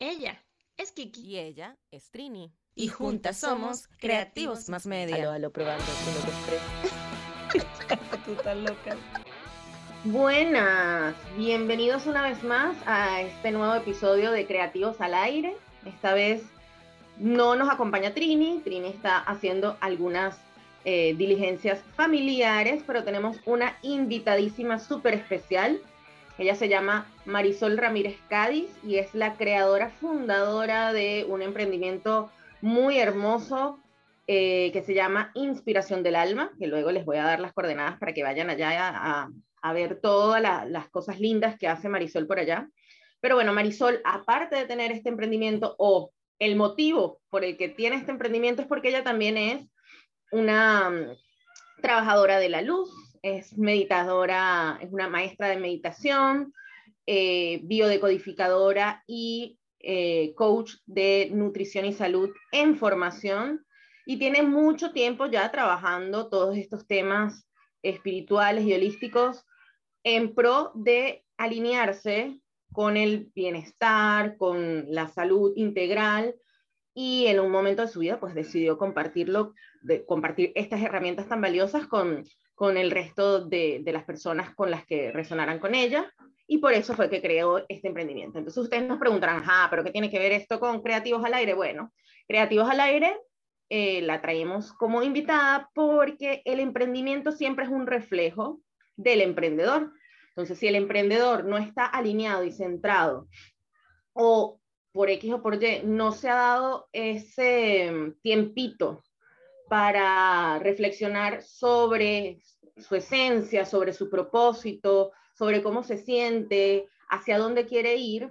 Ella es Kiki. Y ella es Trini. Y juntas somos Creativos Más Media. Aló, aló, probando, uno, dos. Tú estás loca. Buenas, bienvenidos una vez más a este nuevo episodio de Creativos al Aire. Esta vez no nos acompaña Trini, Trini está haciendo algunas eh, diligencias familiares, pero tenemos una invitadísima súper especial. Ella se llama Marisol Ramírez Cádiz y es la creadora fundadora de un emprendimiento muy hermoso eh, que se llama Inspiración del Alma, que luego les voy a dar las coordenadas para que vayan allá a, a ver todas las cosas lindas que hace Marisol por allá. Pero bueno, Marisol, aparte de tener este emprendimiento o el motivo por el que tiene este emprendimiento es porque ella también es una mm, trabajadora de la luz, es meditadora, es una maestra de meditación, eh, biodecodificadora y eh, coach de nutrición y salud en formación. Y tiene mucho tiempo ya trabajando todos estos temas espirituales y holísticos en pro de alinearse con el bienestar, con la salud integral. Y en un momento de su vida pues decidió compartirlo, compartir estas herramientas tan valiosas con, con el resto de, de, las personas con las que resonaran con ella y por eso fue que creó este emprendimiento. Entonces ustedes nos preguntarán, ah, pero ¿qué tiene que ver esto con Creativos al Aire? Bueno, Creativos al Aire eh, la traemos como invitada porque el emprendimiento siempre es un reflejo del emprendedor. Entonces, si el emprendedor no está alineado y centrado o por X o por Y no se ha dado ese mm, tiempito para reflexionar sobre su esencia, sobre su propósito, sobre cómo se siente, hacia dónde quiere ir,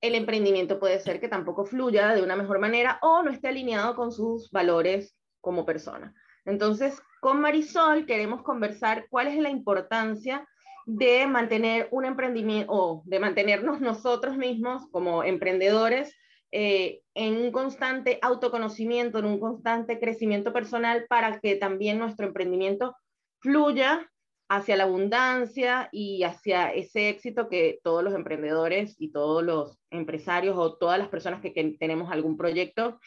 el emprendimiento puede ser que tampoco fluya de una mejor manera o no esté alineado con sus valores como persona. Entonces, con Marisol queremos conversar cuál es la importancia de mantener un emprendimiento o de mantenernos nosotros mismos como emprendedores eh, en un constante autoconocimiento, en un constante crecimiento personal para que también nuestro emprendimiento fluya hacia la abundancia y hacia ese éxito que todos los emprendedores y todos los empresarios o todas las personas que, que tenemos algún proyecto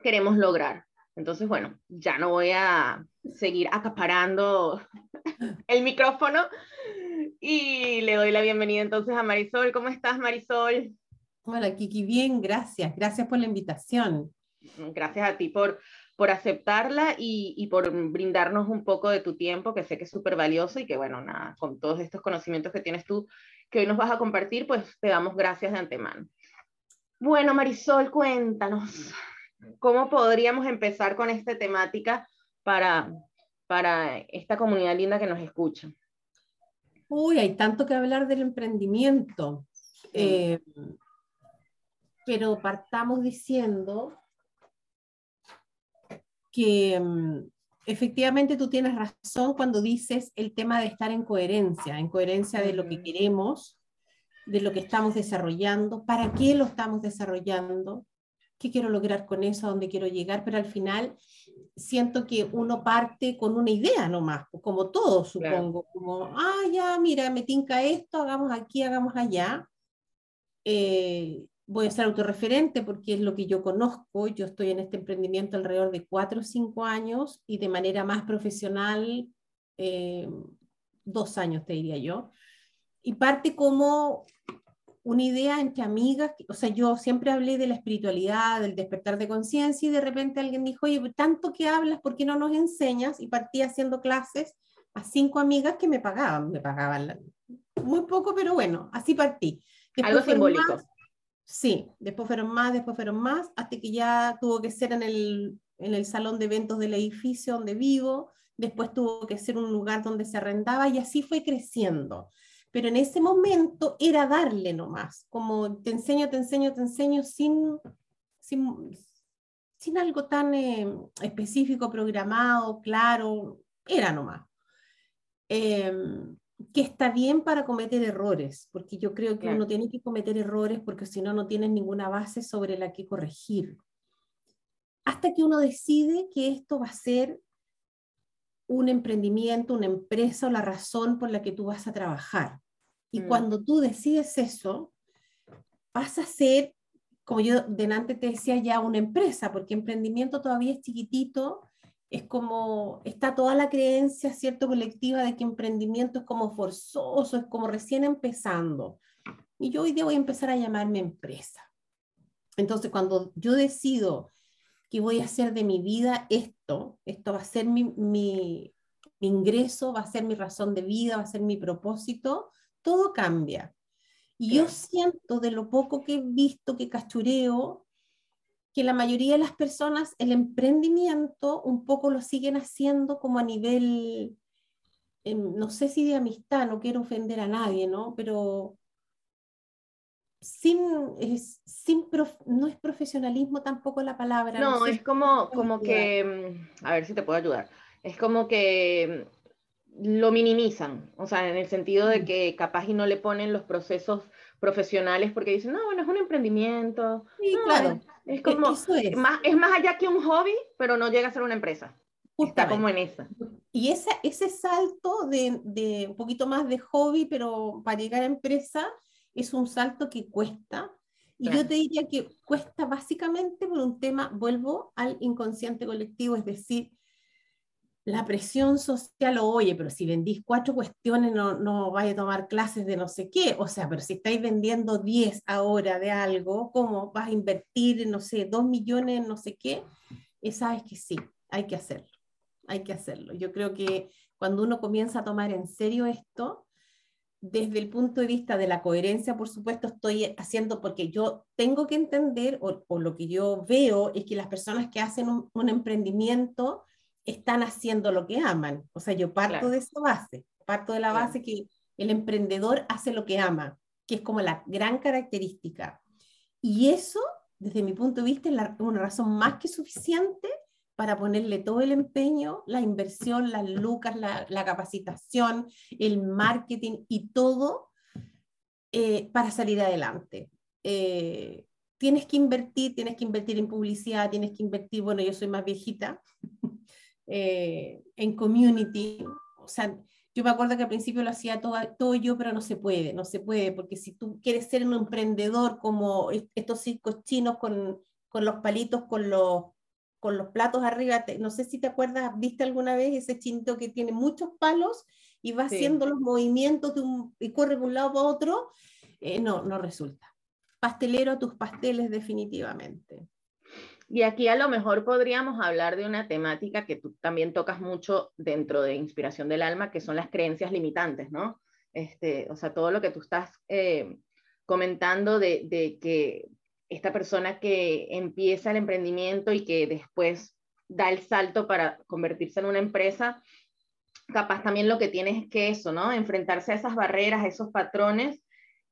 queremos lograr. Entonces, bueno, ya no voy a seguir acaparando el micrófono y le doy la bienvenida entonces a Marisol. ¿Cómo estás, Marisol? Hola, Kiki, bien, gracias. Gracias por la invitación. Gracias a ti por, por aceptarla y, y, por brindarnos un poco de tu tiempo, que sé que es súper valioso y que, bueno, nada, con todos estos conocimientos que tienes tú, que hoy nos vas a compartir, pues te damos gracias de antemano. Bueno, Marisol, cuéntanos, ¿cómo podríamos empezar con esta temática para, para esta comunidad linda que nos escucha? Uy, hay tanto que hablar del emprendimiento. Eh, pero partamos diciendo que um, efectivamente tú tienes razón cuando dices el tema de estar en coherencia, en coherencia de lo que queremos, de lo que estamos desarrollando, para qué lo estamos desarrollando, qué quiero lograr con eso, a dónde quiero llegar, pero al final siento que uno parte con una idea nomás, como todo, supongo, claro. como, ah, ya, mira, me tinca esto, hagamos aquí, hagamos allá. Eh, voy a ser autorreferente porque es lo que yo conozco. Yo estoy en este emprendimiento alrededor de cuatro o cinco años y de manera más profesional, eh, dos años te diría yo. Y parte como una idea entre amigas, o sea, yo siempre hablé de la espiritualidad, del despertar de conciencia y de repente alguien dijo, oye, tanto que hablas, ¿por qué no nos enseñas? Y partí haciendo clases a cinco amigas que me pagaban, me pagaban muy poco, pero bueno, así partí. Después Algo simbólico. Más, Sí, después fueron más, después fueron más, hasta que ya tuvo que ser en el, en el salón de eventos del edificio donde vivo, después tuvo que ser un lugar donde se arrendaba y así fue creciendo. Pero en ese momento era darle nomás, como te enseño, te enseño, te enseño sin, sin, sin algo tan eh, específico, programado, claro, era nomás. Eh, que está bien para cometer errores, porque yo creo que claro. uno tiene que cometer errores porque si no, no tienes ninguna base sobre la que corregir. Hasta que uno decide que esto va a ser un emprendimiento, una empresa o la razón por la que tú vas a trabajar. Y mm. cuando tú decides eso, pasa a ser como yo delante te decía, ya una empresa, porque emprendimiento todavía es chiquitito, es como, está toda la creencia, ¿cierto?, colectiva de que emprendimiento es como forzoso, es como recién empezando. Y yo hoy día voy a empezar a llamarme empresa. Entonces, cuando yo decido que voy a hacer de mi vida esto, esto va a ser mi, mi, ingreso, va a ser mi razón de vida, va a ser mi propósito, todo cambia. Y yo siento de lo poco que he visto, que cachureo, que la mayoría de las personas el emprendimiento un poco lo siguen haciendo como a nivel, em, no sé si de amistad, no quiero ofender a nadie, ¿no? Pero sin, es, sin no es profesionalismo tampoco la palabra. No, es como, como que, mm, a ver si te puedo ayudar, es como que mm, lo minimizan, o sea, en el sentido de que capaz y no le ponen los procesos profesionales porque dicen, no, bueno, es un emprendimiento. Sí, claro. Es, e, como, es. Más, es más allá que un hobby, pero no llega a ser una empresa. Está como en esa. Y ese, ese salto de, de un poquito más de hobby, pero para llegar a empresa, es un salto que cuesta. Y yo te diría que cuesta básicamente por un tema, vuelvo al inconsciente colectivo, es decir, la presión social, oye, pero si vendís cuatro cuestiones no, no vais a tomar clases de no sé qué, o sea, pero si estáis vendiendo 10 ahora de algo, ¿cómo vas a invertir, no sé, dos millones en no sé qué? Y sabes que sí, hay que hacerlo, hay que hacerlo. Yo creo que cuando uno comienza a tomar en serio esto, desde el punto de vista de la coherencia, por supuesto, estoy haciendo porque yo tengo que entender, o, lo que yo veo, es que las personas que hacen un, emprendimiento están haciendo lo que aman. O sea, yo parto de esa base, parto de la base que el emprendedor hace lo que ama, que es como la gran característica. Y eso, desde mi punto de vista, es una razón más que suficiente para ponerle todo el empeño, la inversión, las lucas, la, capacitación, el marketing y todo eh, para salir adelante. Eh, tienes que invertir, tienes que invertir en publicidad, tienes que invertir, bueno, yo soy más viejita, eh, en community. O sea, yo me acuerdo que al principio lo hacía todo, todo, yo, pero no se puede, no se puede, porque si tú quieres ser un emprendedor como estos circos chinos con, con los palitos, con los con los platos arriba. no sé si te acuerdas, ¿viste alguna vez ese chinito que tiene muchos palos y va haciendo los movimientos de un, y corre de un lado para otro? Eh, no, no resulta. Pastelero, tus pasteles definitivamente. Y aquí a lo mejor podríamos hablar de una temática que tú también tocas mucho dentro de Inspiración del Alma, que son las creencias limitantes, ¿no? Este, o sea, todo lo que tú estás eh, comentando de, de, que esta persona que empieza el emprendimiento y que después da el salto para convertirse en una empresa, capaz también lo que tiene es que eso, ¿no? Enfrentarse a esas barreras, a esos patrones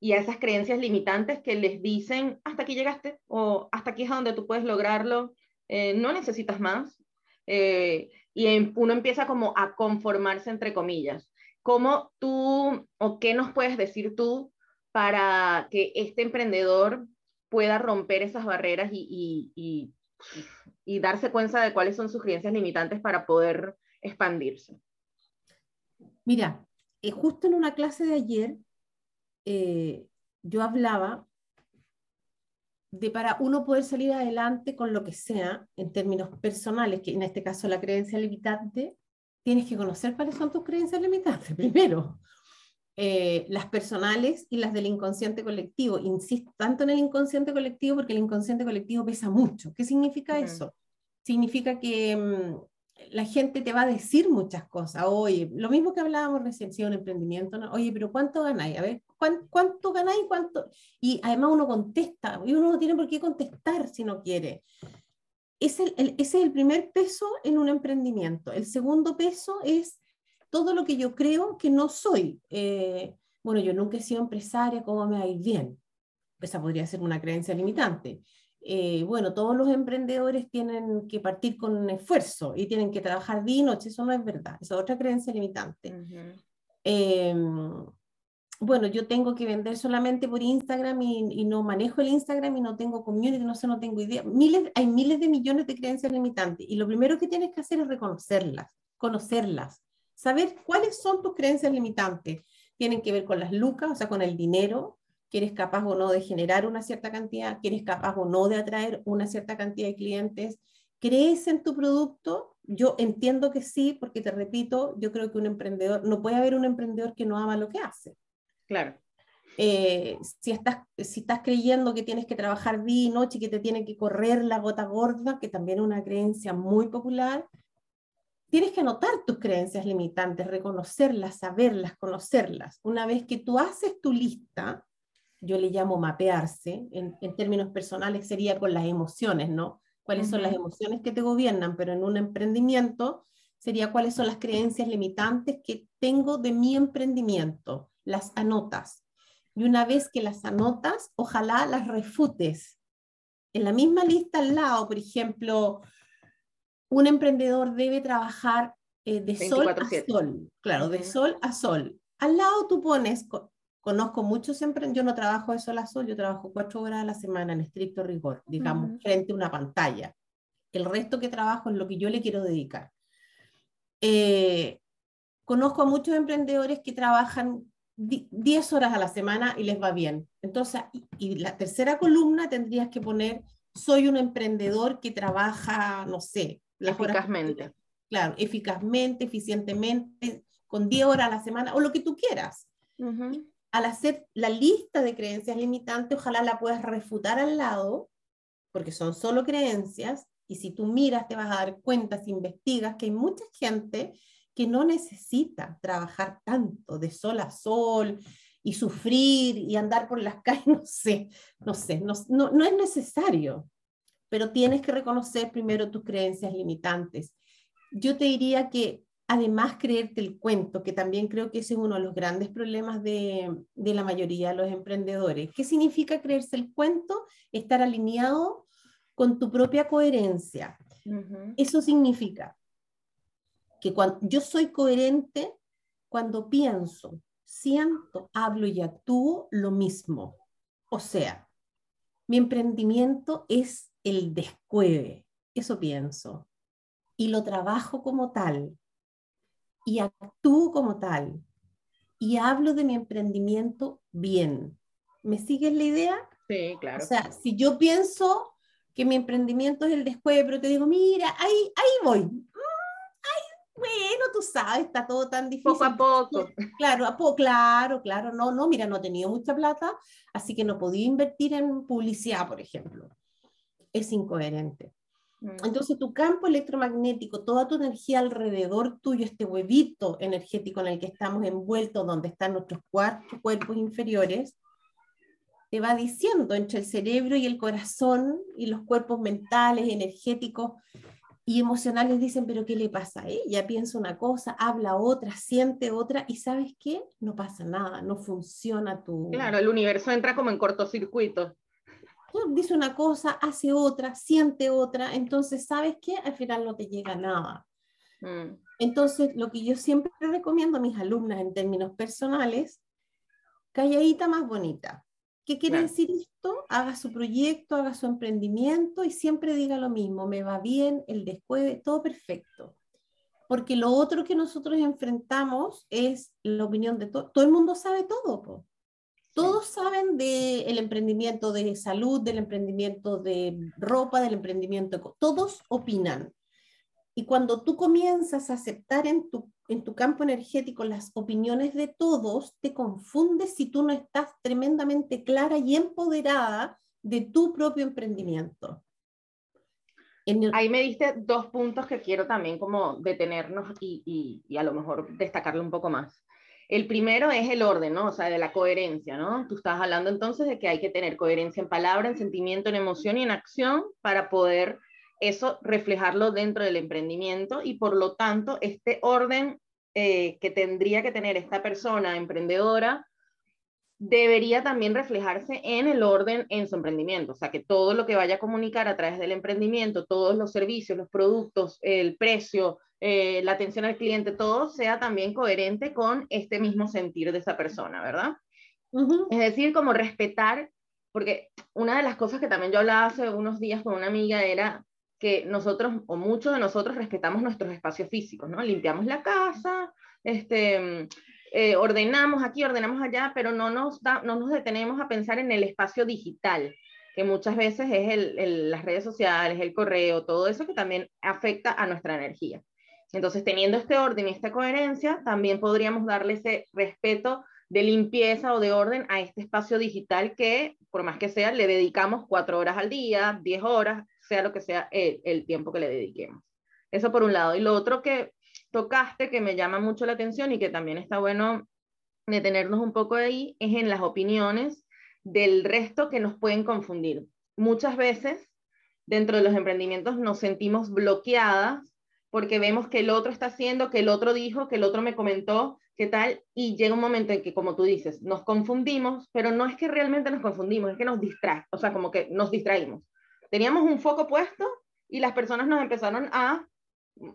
y a esas creencias limitantes que les dicen, hasta aquí llegaste o hasta aquí es donde tú puedes lograrlo, eh, no necesitas más. Eh, y em, uno empieza como a conformarse entre comillas. ¿Cómo tú o qué nos puedes decir tú para que este emprendedor pueda romper esas barreras y, y, y, darse cuenta de cuáles son sus creencias limitantes para poder expandirse. Mira, eh, justo en una clase de ayer, eh, yo hablaba de para uno poder salir adelante con lo que sea, en términos personales, que en este caso la creencia limitante, tienes que conocer cuáles son tus creencias limitantes primero. Eh, las personales y las del inconsciente colectivo. Insisto tanto en el inconsciente colectivo porque el inconsciente colectivo pesa mucho. ¿Qué significa eso? Significa que mm, la gente te va a decir muchas cosas. Oye, lo mismo que hablábamos recién, si un emprendimiento, oye, pero ¿cuánto ganáis? A ver, ¿cuánto, ganáis? ¿Cuánto? Y además uno contesta, y uno no tiene por qué contestar si no quiere. Es el, ese es el primer peso en un emprendimiento. El segundo peso es todo lo que yo creo que no soy. Eh, bueno, yo nunca he sido empresaria, ¿cómo me va a ir bien? Esa podría ser una creencia limitante. Eh, bueno, todos los emprendedores tienen que partir con un esfuerzo y tienen que trabajar día y noche, eso no es verdad, esa es otra creencia limitante. Em, bueno, yo tengo que vender solamente por Instagram y, no manejo el Instagram y no tengo community, no sé, no tengo idea. Miles, hay miles de millones de creencias limitantes y lo primero que tienes que hacer es reconocerlas, conocerlas, saber cuáles son tus creencias limitantes. Tienen que ver con las lucas, o sea, con el dinero, que eres capaz o no de generar una cierta cantidad, que eres capaz o no de atraer una cierta cantidad de clientes, crees en tu producto. Yo entiendo que sí, porque te repito, yo creo que un emprendedor, no puede haber un emprendedor que no ama lo que hace. Claro. Eh, si, estás, si estás creyendo que tienes que trabajar día y noche, que te tiene que correr la gota gorda, que también es una creencia muy popular, tienes que anotar tus creencias limitantes, reconocerlas, saberlas, conocerlas. Una vez que tú haces tu lista, yo le llamo mapearse, en, términos personales sería con las emociones, ¿no? ¿Cuáles son las emociones que te gobiernan? Pero en un emprendimiento sería cuáles son las creencias limitantes que tengo de mi emprendimiento. Las anotas. Y una vez que las anotas, ojalá las refutes. En la misma lista al lado, por ejemplo, un emprendedor debe trabajar eh, de sol a sol. Claro, de sol a sol. Al lado tú pones Conozco muchos emprendedores, yo no trabajo de sol a sol, yo trabajo cuatro horas a la semana en estricto rigor, digamos, frente a una pantalla. El resto que trabajo es lo que yo le quiero dedicar. Eh, conozco a muchos emprendedores que trabajan 10 horas a la semana y les va bien. Entonces, y, la tercera columna tendrías que poner, soy un emprendedor que trabaja, no sé, eficazmente. claro, eficazmente, eficientemente, con 10 horas a la semana o lo que tú quieras al hacer la lista de creencias limitantes, ojalá la puedas refutar al lado, porque son solo creencias, y si tú miras te vas a dar cuenta, si investigas, que hay mucha gente que no necesita trabajar tanto de sol a sol y sufrir y andar por las calles, no sé, no sé, no, no, no es necesario, pero tienes que reconocer primero tus creencias limitantes. Yo te diría que además creerte el cuento, que también creo que ese es uno de los grandes problemas de, la mayoría de los emprendedores. ¿Qué significa creerse el cuento? Estar alineado con tu propia coherencia. Eso significa que cuando yo soy coherente cuando pienso, siento, hablo y actúo lo mismo. O sea, mi emprendimiento es el descueve, eso pienso, y lo trabajo como tal y actúo como tal y hablo de mi emprendimiento bien. ¿Me sigues la idea? Sí, claro. O sea, si yo pienso que mi emprendimiento es el después, pero te digo, mira, ahí, ahí voy. Mm, bueno, tú sabes, está todo tan difícil. Poco a poco. Claro, a poco, claro, claro. No, no, mira, no he tenido mucha plata, así que no podía invertir en publicidad, por ejemplo. Es incoherente. Mm. Entonces tu campo electromagnético, toda tu energía alrededor tuyo, este huevito energético en el que estamos envueltos, donde están nuestros cuatro cuerpos inferiores, te va diciendo entre el cerebro y el corazón y los cuerpos mentales, energéticos y emocionales dicen, pero ¿qué le pasa a ella? Piensa una cosa, habla otra, siente otra y ¿sabes qué? No pasa nada, no funciona tu... Claro, el universo entra como en cortocircuito dice una cosa, hace otra, siente otra, entonces, ¿sabes qué? Al final no te llega nada. Mm. Entonces, lo que yo siempre recomiendo a mis alumnas en términos personales, calladita más bonita. ¿Qué quiere decir esto? Haga su proyecto, haga su emprendimiento y siempre diga lo mismo, me va bien, el después, todo perfecto. Porque lo otro que nosotros enfrentamos es la opinión de todo. Todo el mundo sabe todo. Po. Todos saben del emprendimiento de salud, del emprendimiento de ropa, del emprendimiento, todos opinan. Y cuando tú comienzas a aceptar en tu, en tu campo energético las opiniones de todos, te confundes si tú no estás tremendamente clara y empoderada de tu propio emprendimiento. Ahí me diste dos puntos que quiero también como detenernos y, y, y a lo mejor destacarle un poco más. El primero es el orden, ¿no? O sea, de la coherencia, ¿no? Tú estás hablando entonces de que hay que tener coherencia en palabra, en sentimiento, en emoción y en acción para poder eso reflejarlo dentro del emprendimiento y por lo tanto este orden eh, que tendría que tener esta persona emprendedora debería también reflejarse en el orden en su emprendimiento, o sea, que todo lo que vaya a comunicar a través del emprendimiento, todos los servicios, los productos, el precio, eh, la atención al cliente, todo sea también coherente con este mismo sentir de esa persona, ¿verdad? Es decir, como respetar, porque una de las cosas que también yo hablaba hace unos días con una amiga era que nosotros, o muchos de nosotros, respetamos nuestros espacios físicos, ¿no? Limpiamos la casa, este, eh, ordenamos aquí, ordenamos allá, pero no nos, da, no nos detenemos a pensar en el espacio digital, que muchas veces es el, las redes sociales, el correo, todo eso que también afecta a nuestra energía. Entonces, teniendo este orden y esta coherencia, también podríamos darle ese respeto de limpieza o de orden a este espacio digital que, por más que sea, le dedicamos cuatro horas al día, diez horas, sea lo que sea el, tiempo que le dediquemos. Eso por un lado. Y lo otro que tocaste, que me llama mucho la atención y que también está bueno detenernos un poco ahí, es en las opiniones del resto que nos pueden confundir. Muchas veces dentro de los emprendimientos nos sentimos bloqueadas porque vemos que el otro está haciendo, que el otro dijo, que el otro me comentó, qué tal, y llega un momento en que, como tú dices, nos confundimos, pero no es que realmente nos confundimos, es que nos distrae, o sea, como que nos distraímos. Teníamos un foco puesto y las personas nos empezaron a,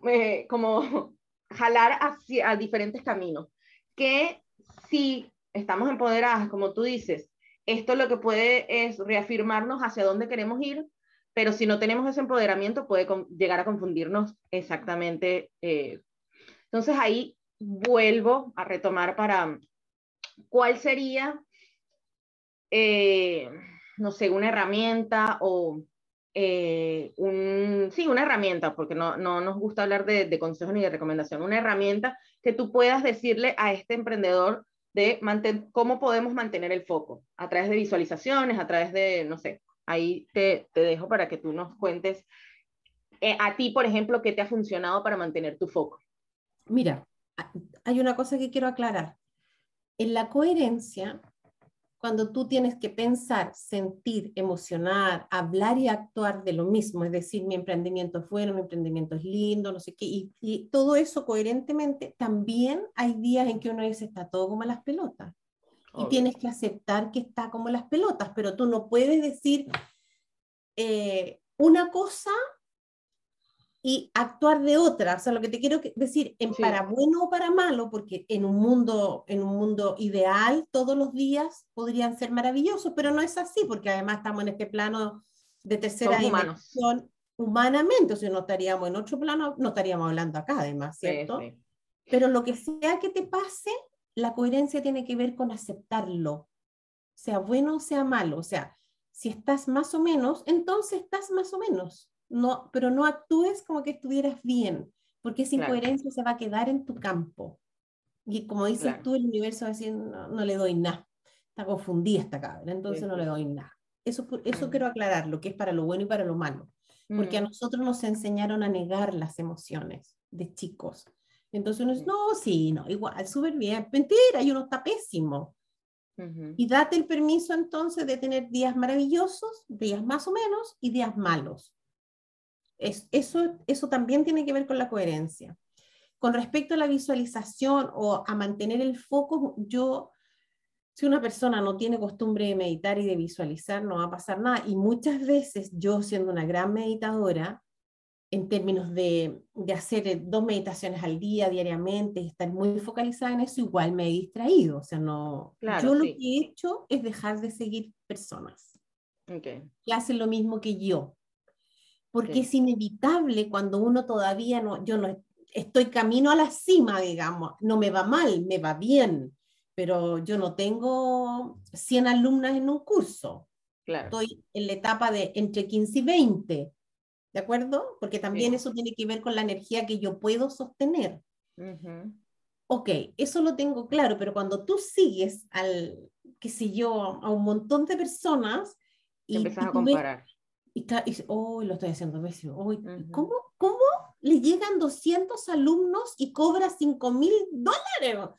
eh, como, jalar hacia a diferentes caminos. Que si estamos empoderadas, como tú dices, esto lo que puede es reafirmarnos hacia dónde queremos ir, pero si no tenemos ese empoderamiento puede llegar a confundirnos exactamente. Eh. Entonces ahí vuelvo a retomar para cuál sería, eh, no sé, una herramienta o eh, un, sí, una herramienta, porque no, no nos gusta hablar de, consejos ni de recomendación, una herramienta que tú puedas decirle a este emprendedor de cómo podemos mantener el foco, a través de visualizaciones, a través de, no sé, ahí te, te dejo para que tú nos cuentes eh, a ti, por ejemplo, qué te ha funcionado para mantener tu foco. Mira, hay una cosa que quiero aclarar. En la coherencia, cuando tú tienes que pensar, sentir, emocionar, hablar y actuar de lo mismo, es decir, mi emprendimiento es bueno, mi emprendimiento es lindo, no sé qué, y, todo eso coherentemente, también hay días en que uno dice, está todo como las pelotas. Y tienes que aceptar que está como las pelotas, pero tú no puedes decir eh, una cosa y actuar de otra. O sea, lo que te quiero decir, en para bueno o para malo, porque en un mundo, en un mundo ideal, todos los días podrían ser maravillosos, pero no es así, porque además estamos en este plano de tercera dimensión humanamente, o sea, no estaríamos en otro plano, no estaríamos hablando acá además, ¿cierto? Pero lo que sea que te pase, la coherencia tiene que ver con aceptarlo, sea bueno o sea malo, o sea, si estás más o menos, entonces estás más o menos. No, pero no actúes como que estuvieras bien, porque esa incoherencia se va a quedar en tu campo. Y como dices tú, el universo va a decir, no, le doy nada, está confundida esta cabra, entonces no le doy nada. Eso, eso quiero aclarar, lo que es para lo bueno y para lo malo, porque a nosotros nos enseñaron a negar las emociones de chicos. Entonces uno dice, no, sí, no, igual, súper bien, mentira, y uno está pésimo. Y date el permiso entonces de tener días maravillosos, días más o menos y días malos eso, eso también tiene que ver con la coherencia. Con respecto a la visualización o a mantener el foco, yo, si una persona no tiene costumbre de meditar y de visualizar, no va a pasar nada. Y muchas veces yo, siendo una gran meditadora, en términos de, de hacer dos meditaciones al día, diariamente, y estar muy focalizada en eso, igual me he distraído. O sea, no. yo lo que he hecho es dejar de seguir personas que hacen lo mismo que yo porque es inevitable cuando uno todavía no, yo no estoy camino a la cima, digamos, no me va mal, me va bien, pero yo no tengo 100 alumnas en un curso. Claro. Estoy en la etapa de entre 15 y 20, ¿de acuerdo? Porque también eso tiene que ver con la energía que yo puedo sostener. Ok, eso lo tengo claro, pero cuando tú sigues al, qué sé yo, a un montón de personas... y, empiezas a comparar y, está, y oh, lo estoy haciendo ¿cómo, ¿cómo le llegan 200 alumnos y cobra 5 mil dólares?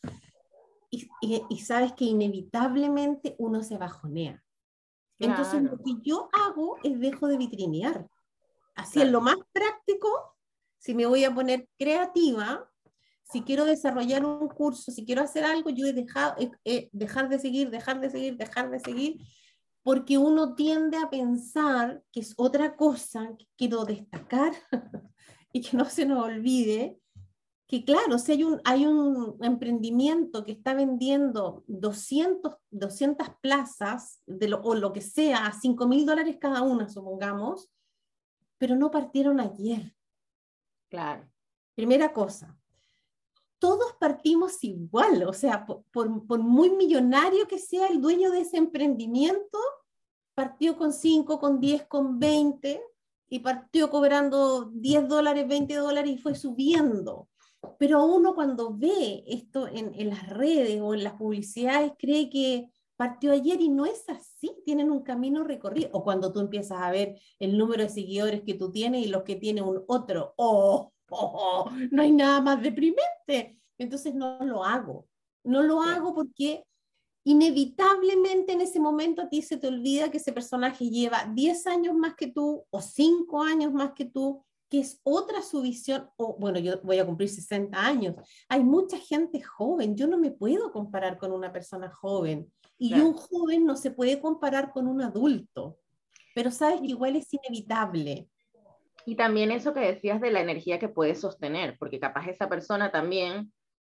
Y, y, sabes que inevitablemente uno se bajonea. Entonces lo que yo hago es dejo de vitrinear. Así es lo más práctico, si me voy a poner creativa, si quiero desarrollar un curso, si quiero hacer algo, yo he dejado, dejar de seguir, dejar de seguir, dejar de seguir, porque uno tiende a pensar que es otra cosa que quiero destacar y que no se nos olvide, que claro, si hay un, hay un emprendimiento que está vendiendo 200, 200 plazas de lo, o lo que sea a 5 mil dólares cada una, supongamos, pero no partieron ayer. Claro. Primera cosa. todos partimos igual, o sea, por, por, muy millonario que sea el dueño de ese emprendimiento, partió con 5, con 10, con 20 y partió cobrando 10 dólares, 20 dólares y fue subiendo. Pero uno cuando ve esto en, en las redes o en las publicidades cree que partió ayer y no es así, tienen un camino recorrido. O cuando tú empiezas a ver el número de seguidores que tú tienes y los que tiene un otro, oh, oh, no hay nada más deprimente. Entonces no lo hago. No lo hago porque inevitablemente en ese momento a ti se te olvida que ese personaje lleva 10 años más que tú o 5 años más que tú, que es otra su visión, o bueno, yo voy a cumplir 60 años. Hay mucha gente joven, yo no me puedo comparar con una persona joven y un joven no se puede comparar con un adulto, pero sabes que igual es inevitable. Y también eso que decías de la energía que puede sostener, porque capaz esa persona también,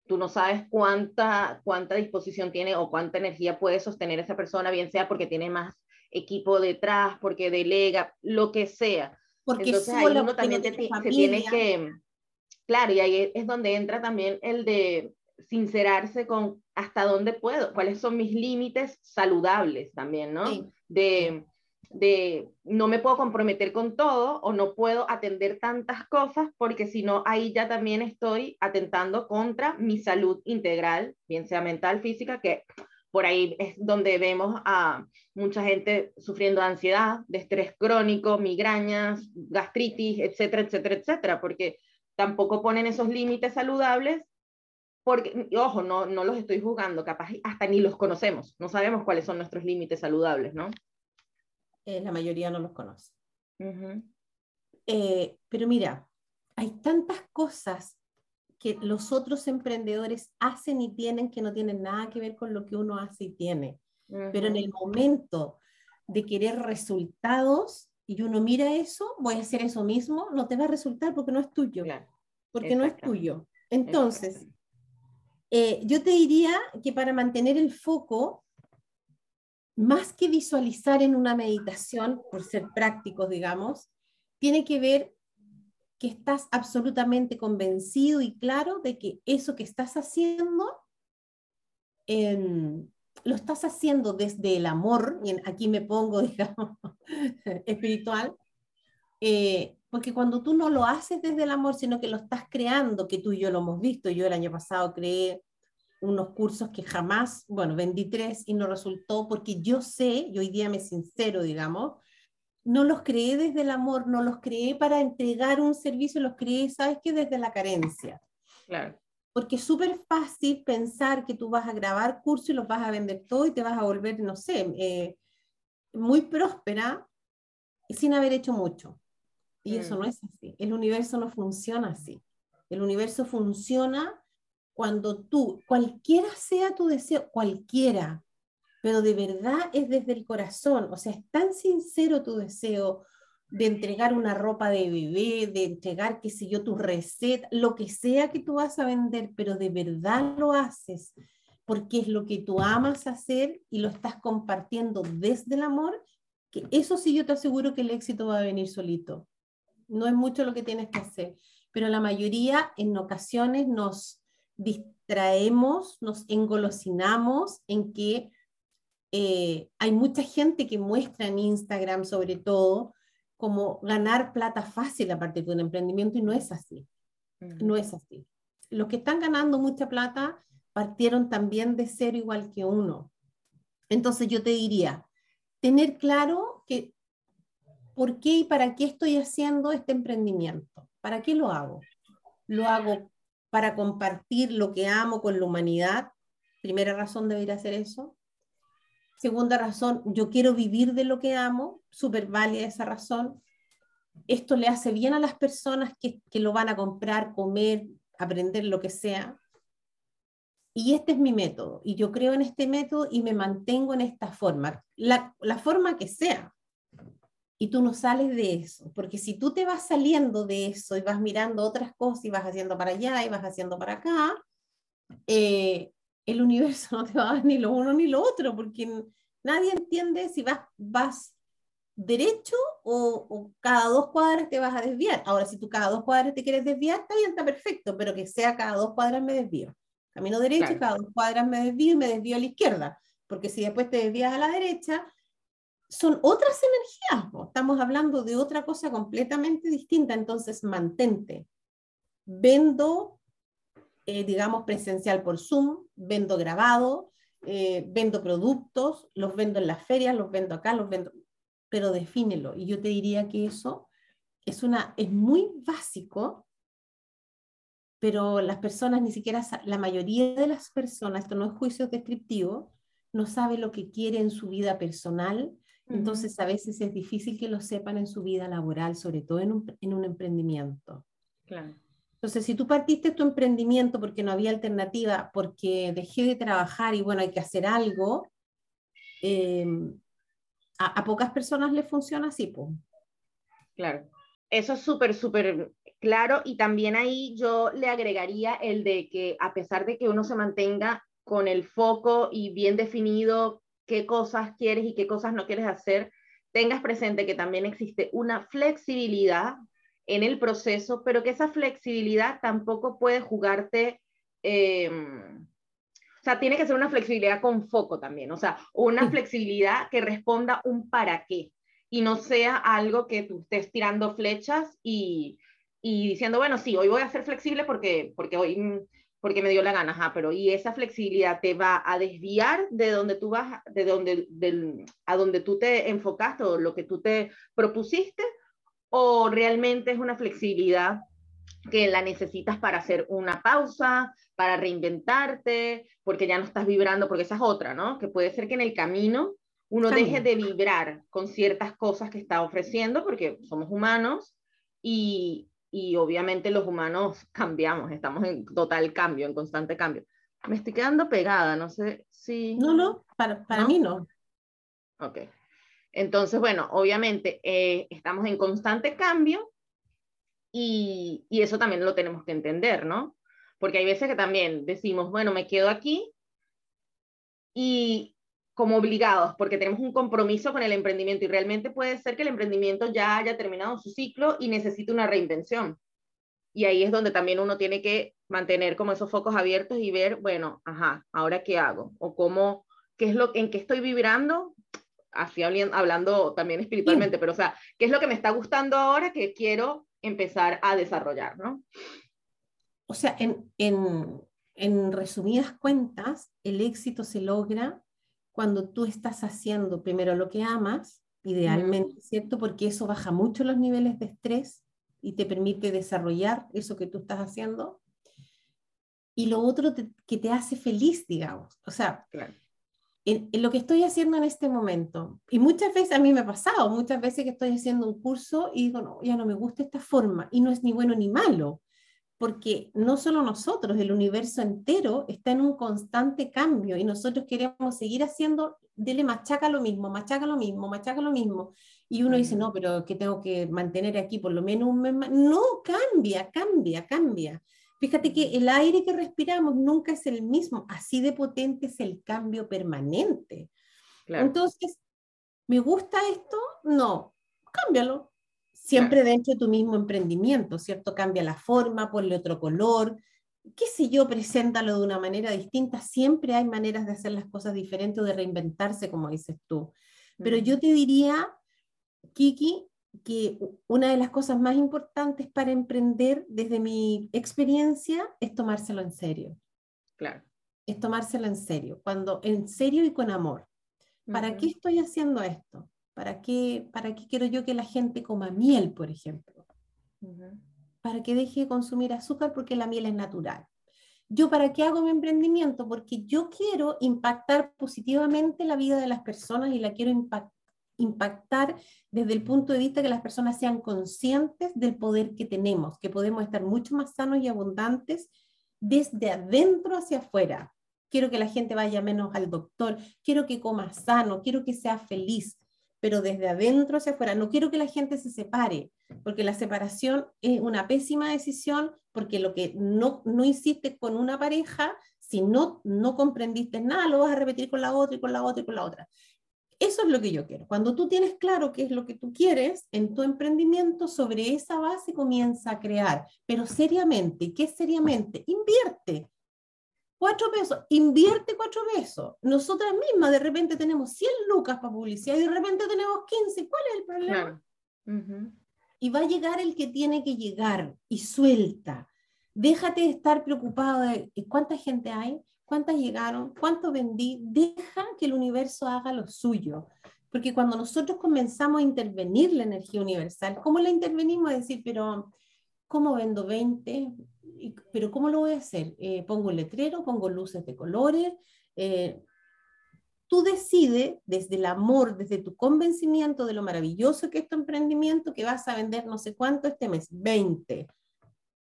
tú no sabes cuánta, cuánta disposición tiene o cuánta energía puede sostener esa persona, bien sea porque tiene más equipo detrás, porque delega, lo que sea. Porque Entonces ahí uno también se tiene que, claro, y ahí es donde entra también el de sincerarse con hasta dónde puedo, cuáles son mis límites saludables también, ¿no? De, de no me puedo comprometer con todo o no puedo atender tantas cosas porque si no, ahí ya también estoy atentando contra mi salud integral, bien sea mental, física, que por ahí es donde vemos a mucha gente sufriendo de ansiedad, de estrés crónico, migrañas, gastritis, etcétera, etcétera, etcétera, porque tampoco ponen esos límites saludables porque, ojo, no, no los estoy juzgando, capaz hasta ni los conocemos, no sabemos cuáles son nuestros límites saludables, ¿no? Eh, la mayoría no los conoce. Eh, pero mira, hay tantas cosas que los otros emprendedores hacen y tienen que no tienen nada que ver con lo que uno hace y tiene. Pero en el momento de querer resultados y uno mira eso, voy a hacer eso mismo, no te va a resultar porque no es tuyo. Porque no es tuyo. Entonces, eh, yo te diría que para mantener el foco, más que visualizar en una meditación, por ser prácticos, digamos, tiene que ver que estás absolutamente convencido y claro de que eso que estás haciendo em, lo estás haciendo desde el amor, y aquí me pongo, digamos, espiritual, eh, porque cuando tú no lo haces desde el amor, sino que lo estás creando, que tú y yo lo hemos visto, yo el año pasado creé unos cursos que jamás, bueno, vendí tres y no resultó porque yo sé, y hoy día me sincero, digamos, no los creé desde el amor, no los creé para entregar un servicio, los creé, ¿sabes qué? Desde la carencia. Claro. Porque es súper fácil pensar que tú vas a grabar cursos y los vas a vender todo y te vas a volver, no sé, eh, muy próspera sin haber hecho mucho. Y eso mm. no es así. El universo no funciona así. El universo funciona cuando tú, cualquiera sea tu deseo, cualquiera, pero de verdad es desde el corazón, o sea, es tan sincero tu deseo de entregar una ropa de bebé, de entregar, qué sé yo, tu receta, lo que sea que tú vas a vender, pero de verdad lo haces porque es lo que tú amas hacer y lo estás compartiendo desde el amor, que eso sí yo te aseguro que el éxito va a venir solito. No es mucho lo que tienes que hacer, pero la mayoría en ocasiones nos distraemos, nos engolosinamos en que eh, hay mucha gente que muestra en Instagram sobre todo como ganar plata fácil a partir de un emprendimiento y no es así. No es así. Los que están ganando mucha plata partieron también de cero igual que uno. Entonces yo te diría, tener claro que por qué y para qué estoy haciendo este emprendimiento. ¿Para qué lo hago? Lo hago para compartir lo que amo con la humanidad. Primera razón debería hacer eso. Segunda razón, yo quiero vivir de lo que amo, súper válida esa razón. Esto le hace bien a las personas que, que lo van a comprar, comer, aprender lo que sea. Y este es mi método, y yo creo en este método y me mantengo en esta forma, la, la forma que sea, y tú no sales de eso, porque si tú te vas saliendo de eso y vas mirando otras cosas y vas haciendo para allá y vas haciendo para acá, eh, el universo no te va a dar ni lo uno ni lo otro, porque nadie entiende si vas, vas derecho o, cada dos cuadras te vas a desviar. Ahora, si tú cada dos cuadras te quieres desviar, está bien, está perfecto, pero que sea cada dos cuadras me desvío. Camino derecho y cada dos cuadras me desvío y me desvío a la izquierda, porque si después te desvías a la derecha, son otras energías, estamos hablando de otra cosa completamente distinta, entonces mantente. Vendo, eh, digamos, presencial por Zoom, vendo grabado, eh, vendo productos, los vendo en las ferias, los vendo acá, los vendo, pero defínelo. Y yo te diría que eso es, una, es muy básico, pero las personas ni siquiera, la mayoría de las personas, esto no es juicio descriptivo, no sabe lo que quiere en su vida personal, entonces a veces es difícil que lo sepan en su vida laboral, sobre todo en un, en un emprendimiento. Claro. Entonces, si tú partiste tu emprendimiento porque no había alternativa, porque dejé de trabajar y bueno, hay que hacer algo, em, a, pocas personas les funciona así, pues. Claro. Eso es súper, súper claro. Y también ahí yo le agregaría el de que a pesar de que uno se mantenga con el foco y bien definido qué cosas quieres y qué cosas no quieres hacer, tengas presente que también existe una flexibilidad en el proceso, pero que esa flexibilidad tampoco puede jugarte, em, o sea, tiene que ser una flexibilidad con foco también, o sea, una flexibilidad que responda un para qué y no sea algo que tú estés tirando flechas y, y diciendo, bueno, sí, hoy voy a ser flexible porque, porque hoy porque me dio la gana, ajá, pero y esa flexibilidad te va a desviar de donde tú vas, de donde, del, a donde tú te enfocaste o lo que tú te propusiste, o realmente es una flexibilidad que la necesitas para hacer una pausa, para reinventarte, porque ya no estás vibrando, porque esa es otra, ¿no? Que puede ser que en el camino uno deje de vibrar con ciertas cosas que está ofreciendo, porque somos humanos, y, y obviamente los humanos cambiamos, estamos en total cambio, en constante cambio. Me estoy quedando pegada, no sé si... No, no, para, para mí no. Ok. Entonces, bueno, obviamente eh, estamos en constante cambio y, y eso también lo tenemos que entender, ¿no? Porque hay veces que también decimos, bueno, me quedo aquí y como obligados, porque tenemos un compromiso con el emprendimiento y realmente puede ser que el emprendimiento ya haya terminado su ciclo y necesite una reinvención. Y ahí es donde también uno tiene que mantener como esos focos abiertos y ver, bueno, ajá, ahora qué hago o cómo, qué es lo en qué estoy vibrando, así hablando también espiritualmente, pero o sea, qué es lo que me está gustando ahora que quiero empezar a desarrollar, ¿no? O sea, en, en, en resumidas cuentas, el éxito se logra cuando tú estás haciendo primero lo que amas, idealmente, ¿cierto? Porque eso baja mucho los niveles de estrés y te permite desarrollar eso que tú estás haciendo. Y lo otro que te hace feliz, digamos. O sea, en, lo que estoy haciendo en este momento, y muchas veces a mí me ha pasado, muchas veces que estoy haciendo un curso y digo, no, ya no me gusta esta forma, y no es ni bueno ni malo, porque no solo nosotros, el universo entero está en un constante cambio y nosotros queremos seguir haciendo, dele machaca lo mismo, machaca lo mismo, machaca lo mismo. Y uno dice, no, pero que tengo que mantener aquí por lo menos un mes más. No, cambia, cambia, cambia. Fíjate que el aire que respiramos nunca es el mismo, así de potente es el cambio permanente. Entonces, ¿me gusta esto? No, cámbialo, siempre dentro de tu mismo emprendimiento, ¿cierto? Cambia la forma, ponle otro color, qué sé yo, preséntalo de una manera distinta. Siempre hay maneras de hacer las cosas diferentes o de reinventarse, como dices tú. Pero yo te diría, Kiki, que una de las cosas más importantes para emprender, desde mi experiencia, es tomárselo en serio. Claro. Es tomárselo en serio, cuando en serio y con amor. ¿Para qué estoy haciendo esto? ¿Para qué, ¿Para qué quiero yo que la gente coma miel, por ejemplo? Para que deje de consumir azúcar porque la miel es natural. ¿Yo para qué hago mi emprendimiento? Porque yo quiero impactar positivamente la vida de las personas y la quiero impactar desde el punto de vista que las personas sean conscientes del poder que tenemos, que podemos estar mucho más sanos y abundantes desde adentro hacia afuera. Quiero que la gente vaya menos al doctor, quiero que coma sano, quiero que sea feliz, pero desde adentro hacia afuera. No quiero que la gente se separe, porque la separación es una pésima decisión, porque lo que no, no hiciste con una pareja, si no, no comprendiste nada, lo vas a repetir con la otra y con la otra y con la otra. Eso es lo que yo quiero. Cuando tú tienes claro qué es lo que tú quieres en tu emprendimiento, sobre esa base comienza a crear, pero seriamente. ¿Qué seriamente? Invierte. Cuatro pesos, invierte cuatro pesos. Nosotras mismas de repente tenemos 100 lucas para publicidad y de repente tenemos 15. ¿Cuál es el problema? Y va a llegar el que tiene que llegar y suelta. Déjate de estar preocupado de cuánta gente hay, cuántas llegaron, cuánto vendí, deja que el universo haga lo suyo. Porque cuando nosotros comenzamos a intervenir la energía universal, ¿cómo la intervenimos? Es decir, pero ¿cómo vendo 20? ¿Pero cómo lo voy a hacer? Eh, ¿Pongo un letrero? ¿Pongo luces de colores? Eh, tú decides desde el amor, desde tu convencimiento de lo maravilloso que es tu emprendimiento, que vas a vender no sé cuánto este mes, 20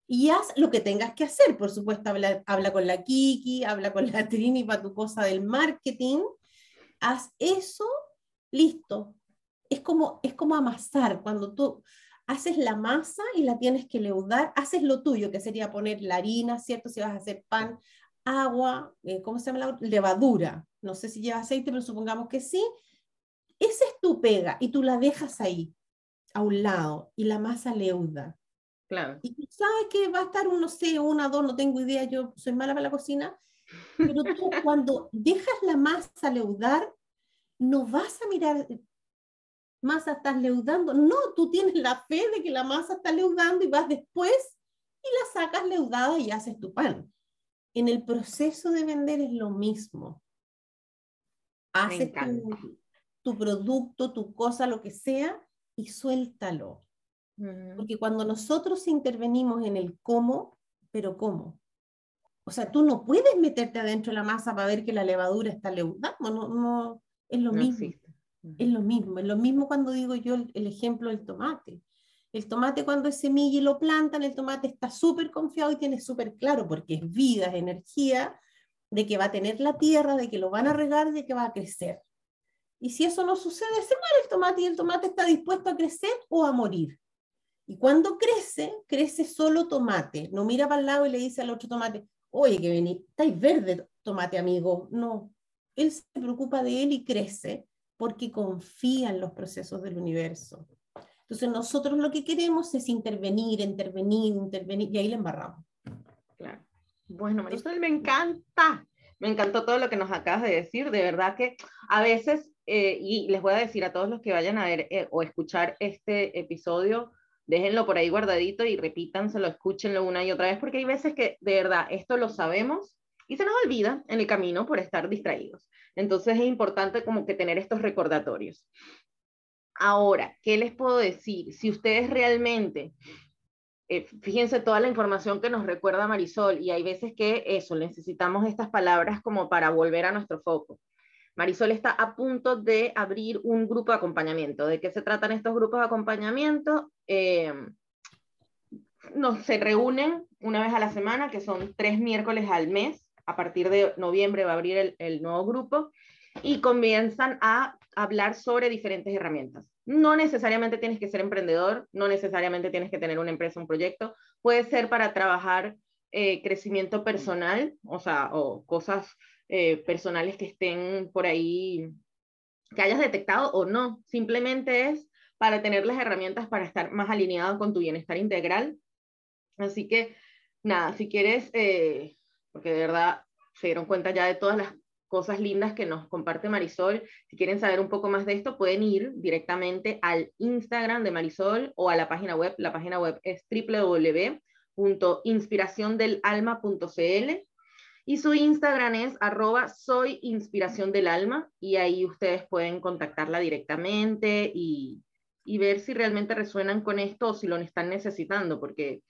y haz lo que tengas que hacer. Por supuesto, habla, habla con la Kiki, habla con la Trini para tu cosa del marketing. Haz eso, listo. Es como, es como amasar. Cuando tú haces la masa y la tienes que leudar, haces lo tuyo, que sería poner la harina, ¿cierto? Si vas a hacer pan, agua, eh, ¿cómo se llama la levadura? No sé si lleva aceite, pero supongamos que sí. Esa es tu pega y tú la dejas ahí, a un lado, y la masa leuda. Claro. Y sabes que va a estar un, no sé, una, dos, no tengo idea, yo soy mala para la cocina, pero tú cuando dejas la masa leudar, no vas a mirar, masa estás leudando, no, tú tienes la fe de que la masa está leudando y vas después y la sacas leudada y haces tu pan. En el proceso de vender es lo mismo. Haces tu, tu producto, tu cosa, lo que sea, y suéltalo porque cuando nosotros intervenimos en el cómo, pero cómo. O sea, tú no puedes meterte adentro de la masa para ver que la levadura está leudando, no, no, es lo mismo. Es lo mismo, es lo mismo cuando digo yo el, ejemplo del tomate. El tomate cuando es semilla y lo plantan, el tomate está súper confiado y tiene súper claro, porque es vida, es energía, de que va a tener la tierra, de que lo van a regar, de que va a crecer. Y si eso no sucede, se muere el tomate y el tomate está dispuesto a crecer o a morir. Y cuando crece, crece solo tomate. No mira para el lado y le dice al otro tomate, oye, que vení, estáis verde, tomate amigo. No, él se preocupa de él y crece porque confía en los procesos del universo. Entonces nosotros lo que queremos es intervenir, intervenir, intervenir, y ahí le embarramos. Claro. Bueno, Marisol, me encanta. Me encantó todo lo que nos acabas de decir. De verdad que a veces, eh, y les voy a decir a todos los que vayan a ver eh, o escuchar este episodio, déjenlo por ahí guardadito y repítanselo, escúchenlo una y otra vez, porque hay veces que de verdad esto lo sabemos y se nos olvida en el camino por estar distraídos. Entonces es importante como que tener estos recordatorios. Ahora, ¿qué les puedo decir? Si ustedes realmente, eh, fíjense toda la información que nos recuerda Marisol, y hay veces que eso, necesitamos estas palabras como para volver a nuestro foco. Marisol está a punto de abrir un grupo de acompañamiento. ¿De qué se tratan estos grupos de acompañamiento? Eh, se reúnen una vez a la semana, que son tres miércoles al mes. A partir de noviembre va a abrir el, nuevo grupo y comienzan a hablar sobre diferentes herramientas. No necesariamente tienes que ser emprendedor, no necesariamente tienes que tener una empresa, un proyecto. Puede ser para trabajar eh, crecimiento personal, o sea, o cosas eh, personales que estén por ahí, que hayas detectado o no. Simplemente es para tener las herramientas para estar más alineado con tu bienestar integral. Así que, nada, si quieres, eh, porque de verdad se dieron cuenta ya de todas las cosas lindas que nos comparte Marisol. Si quieren saber un poco más de esto, pueden ir directamente al Instagram de Marisol o a la página web. La página web es www.inspiraciondelalma.cl y su Instagram es arroba y ahí ustedes pueden contactarla directamente y, y ver si realmente resuenan con esto o si lo están necesitando, porque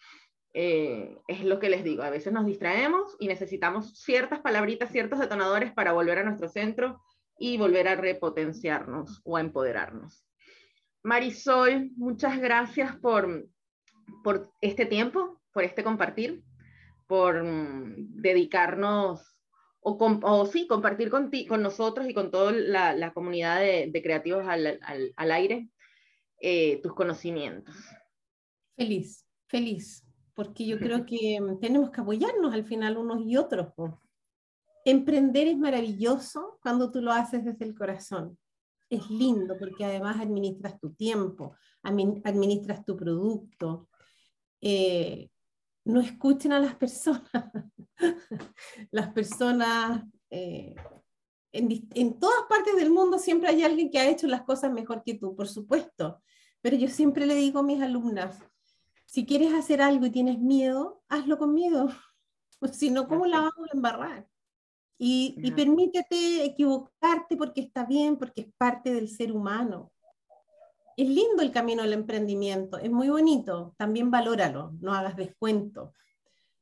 eh, es lo que les digo, a veces nos distraemos y necesitamos ciertas palabritas, ciertos detonadores para volver a nuestro centro y volver a repotenciarnos o a empoderarnos. Marisol, muchas gracias por, por este tiempo, por este compartir por mm, dedicarnos o, sí, compartir con, con nosotros y con toda la, comunidad de, de creativos al, al, al aire eh, tus conocimientos. Feliz, feliz, porque yo creo que mm, tenemos que apoyarnos al final unos y otros. Emprender es maravilloso cuando tú lo haces desde el corazón. es lindo porque además administras tu tiempo, administras tu producto. Eh, no escuchen a las personas. las personas eh, en, en, todas partes del mundo siempre hay alguien que ha hecho las cosas mejor que tú, por supuesto. Pero yo siempre le digo a mis alumnas, si quieres hacer algo y tienes miedo, hazlo con miedo. si no, ¿cómo la vamos a embarrar? Y, y, permítete equivocarte porque está bien, porque es parte del ser humano. Es lindo el camino del emprendimiento, es muy bonito, también valóralo, no hagas descuento,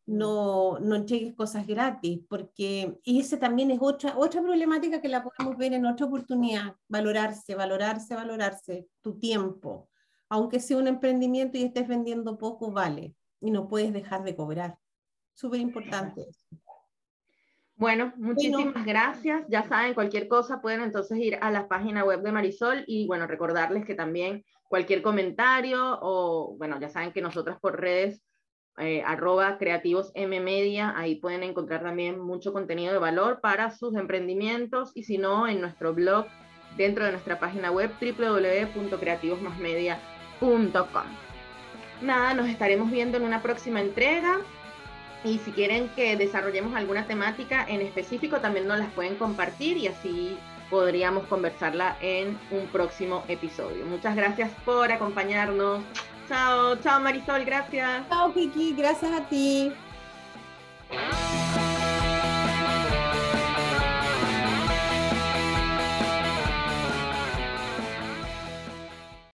no, no entregues cosas gratis, porque ese también es otra, otra problemática que la podemos ver en otra oportunidad, valorarse, valorarse, valorarse, tu tiempo, aunque sea un emprendimiento y estés vendiendo poco, vale, y no puedes dejar de cobrar. Súper importante. Bueno, muchísimas gracias. Ya saben, cualquier cosa pueden entonces ir a la página web de Marisol y bueno, recordarles que también cualquier comentario o bueno, ya saben que nosotras por redes eh, arroba creativos media, ahí pueden encontrar también mucho contenido de valor para sus emprendimientos y si no, en nuestro blog dentro de nuestra página web www.creativosmasmedia.com. Nada, nos estaremos viendo en una próxima entrega. Y si quieren que desarrollemos alguna temática en específico, también nos las pueden compartir y así podríamos conversarla en un próximo episodio. Muchas gracias por acompañarnos. Chao, chao Marisol, gracias. Chao Kiki, gracias a ti.